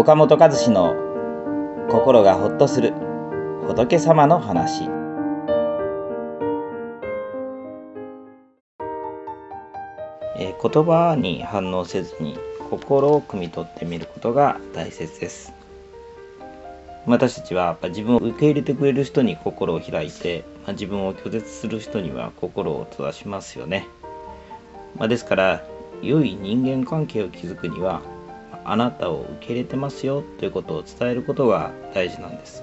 岡本和志の心がほっとする仏様の話。え言葉に反応せずに心を汲み取ってみることが大切です。私たちはやっぱ自分を受け入れてくれる人に心を開いて、まあ、自分を拒絶する人には心を閉ざしますよね、まあ、ですから良い人間関係を築くにはあなたを受け入れてますよということを伝えることが大事なんです、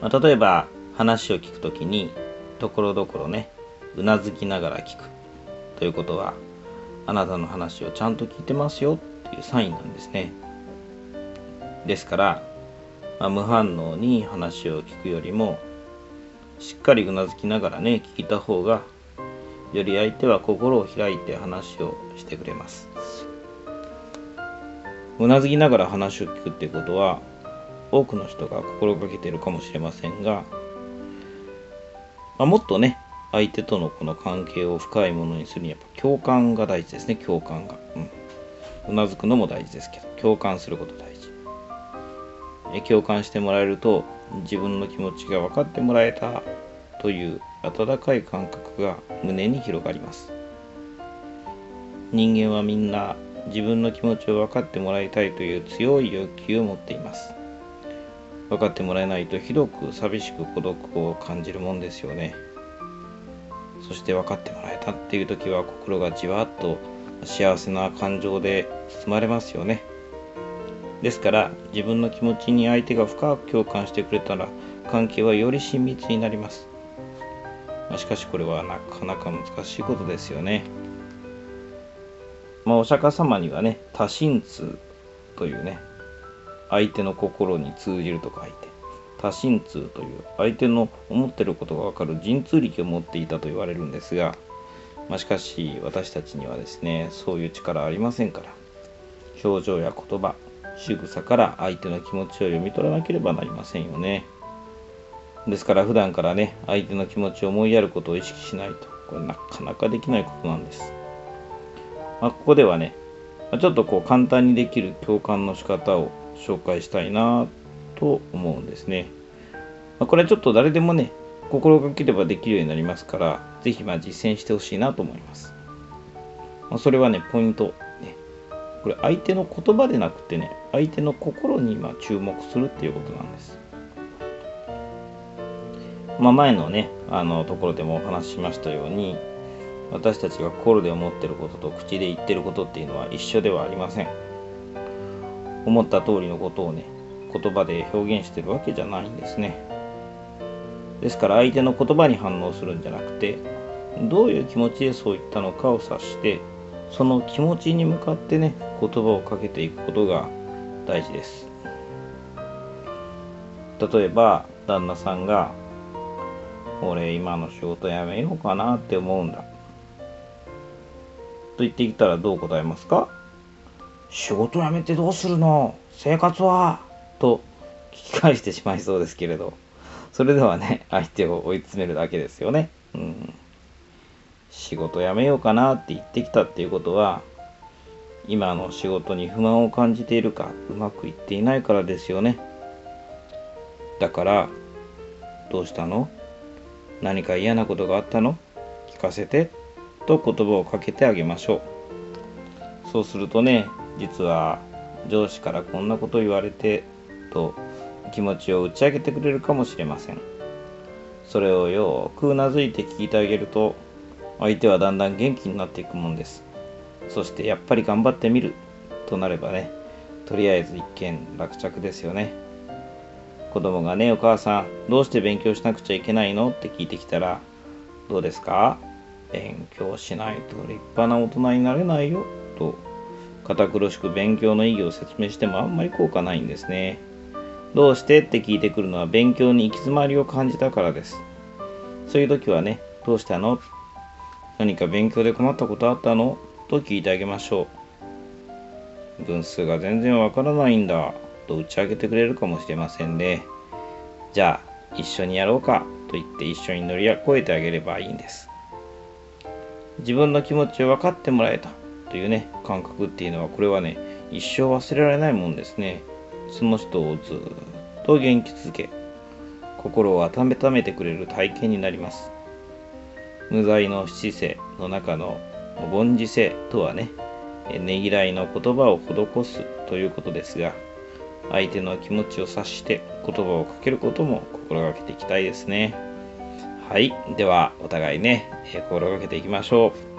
まあ、例えば話を聞くときにところどころねうなずきながら聞くということはあなたの話をちゃんと聞いてますよっていうサインなんですね。ですから、まあ、無反応に話を聞くよりもしっかりうなずきながらね聞いた方がより相手は心を開いて話をしてくれます。うなずきながら話を聞くってことは多くの人が心がけてるかもしれませんが、まあ、もっとね相手とのこの関係を深いものにするにはやっぱ共感が大事ですね。共感が、うん、うなずくのも大事ですけど共感すること大事。え共感してもらえると自分の気持ちが分かってもらえたという温かい感覚が胸に広がります。人間はみんな自分の気持ちを分かってもらいたいという強い欲求を持っています。分かってもらえないとひどく寂しく孤独を感じるもんですよね。そして分かってもらえたっていう時は心がじわっと幸せな感情で包まれますよね。ですから自分の気持ちに相手が深く共感してくれたら関係はより親密になります。しかしこれはなかなか難しいことですよね。まあお釈迦様にはね多心通というね相手の心に通じると書いて多心通という相手の思ってることが分かる神通力を持っていたと言われるんですが、まあ、しかし私たちにはですねそういう力ありませんから表情や言葉仕草から相手の気持ちを読み取らなければなりませんよね。ですから普段からね相手の気持ちを思いやることを意識しないとこれなかなかできないことなんです、まあ、ここではねまちょっとこう簡単にできる共感の仕方を紹介したいなと思うんですね。まあ、これはちょっと誰でもね、心がければできるようになりますから、ぜひま実践してほしいなと思います。まあ、それはね、ポイント、ね。これ相手の言葉でなくてね、相手の心にま注目するっていうことなんです。まあ、前のね、あのところでもお話ししましたように、私たちが心で思ってることと口で言ってることっていうのは一緒ではありません。思った通りのことをね、言葉で表現してるわけじゃないんですね。ですから相手の言葉に反応するんじゃなくて、どういう気持ちでそう言ったのかを察して、その気持ちに向かってね、言葉をかけていくことが大事です。例えば、旦那さんが、俺今の仕事辞めようかなって思うんだ。と言ってきたらどう答えますか？仕事辞めてどうするの？生活は？と聞き返してしまいそうですけれど、それではね、相手を追い詰めるだけですよね。うん。仕事辞めようかなって言ってきたっていうことは、今の仕事に不満を感じているか、うまくいっていないからですよね。だから、どうしたの？何か嫌なことがあったの？聞かせて、と言葉をかけてあげましょう。そうするとね、実は上司からこんなこと言われてと気持ちを打ち上げてくれるかもしれません。それをよくうなずいて聞いてあげると相手はだんだん元気になっていくもんです。そしてやっぱり頑張ってみる。となればねとりあえず一件落着ですよね。子供がねお母さんどうして勉強しなくちゃいけないの？って聞いてきたらどうですか？勉強しないと立派な大人になれないよと堅苦しく勉強の意義を説明してもあんまり効果ないんですね。どうしてって聞いてくるのは勉強に行き詰まりを感じたからです。そういう時はね、どうしたの？何か勉強で困ったことあったの？と聞いてあげましょう。分数が全然わからないんだと打ち明けてくれるかもしれませんね。じゃあ一緒にやろうかと言って一緒に乗り越えてあげればいいんです。自分の気持ちを分かってもらえたというね感覚っていうのはこれはね一生忘れられないもんですね。その人をずっと元気づけ、心を温めてくれる体験になります。無罪の七世の中の凡事世とはね、ねぎらいの言葉を施すということですが、相手の気持ちを察して言葉をかけることも心がけていきたいですね。はい。では、お互いね、心がけていきましょう。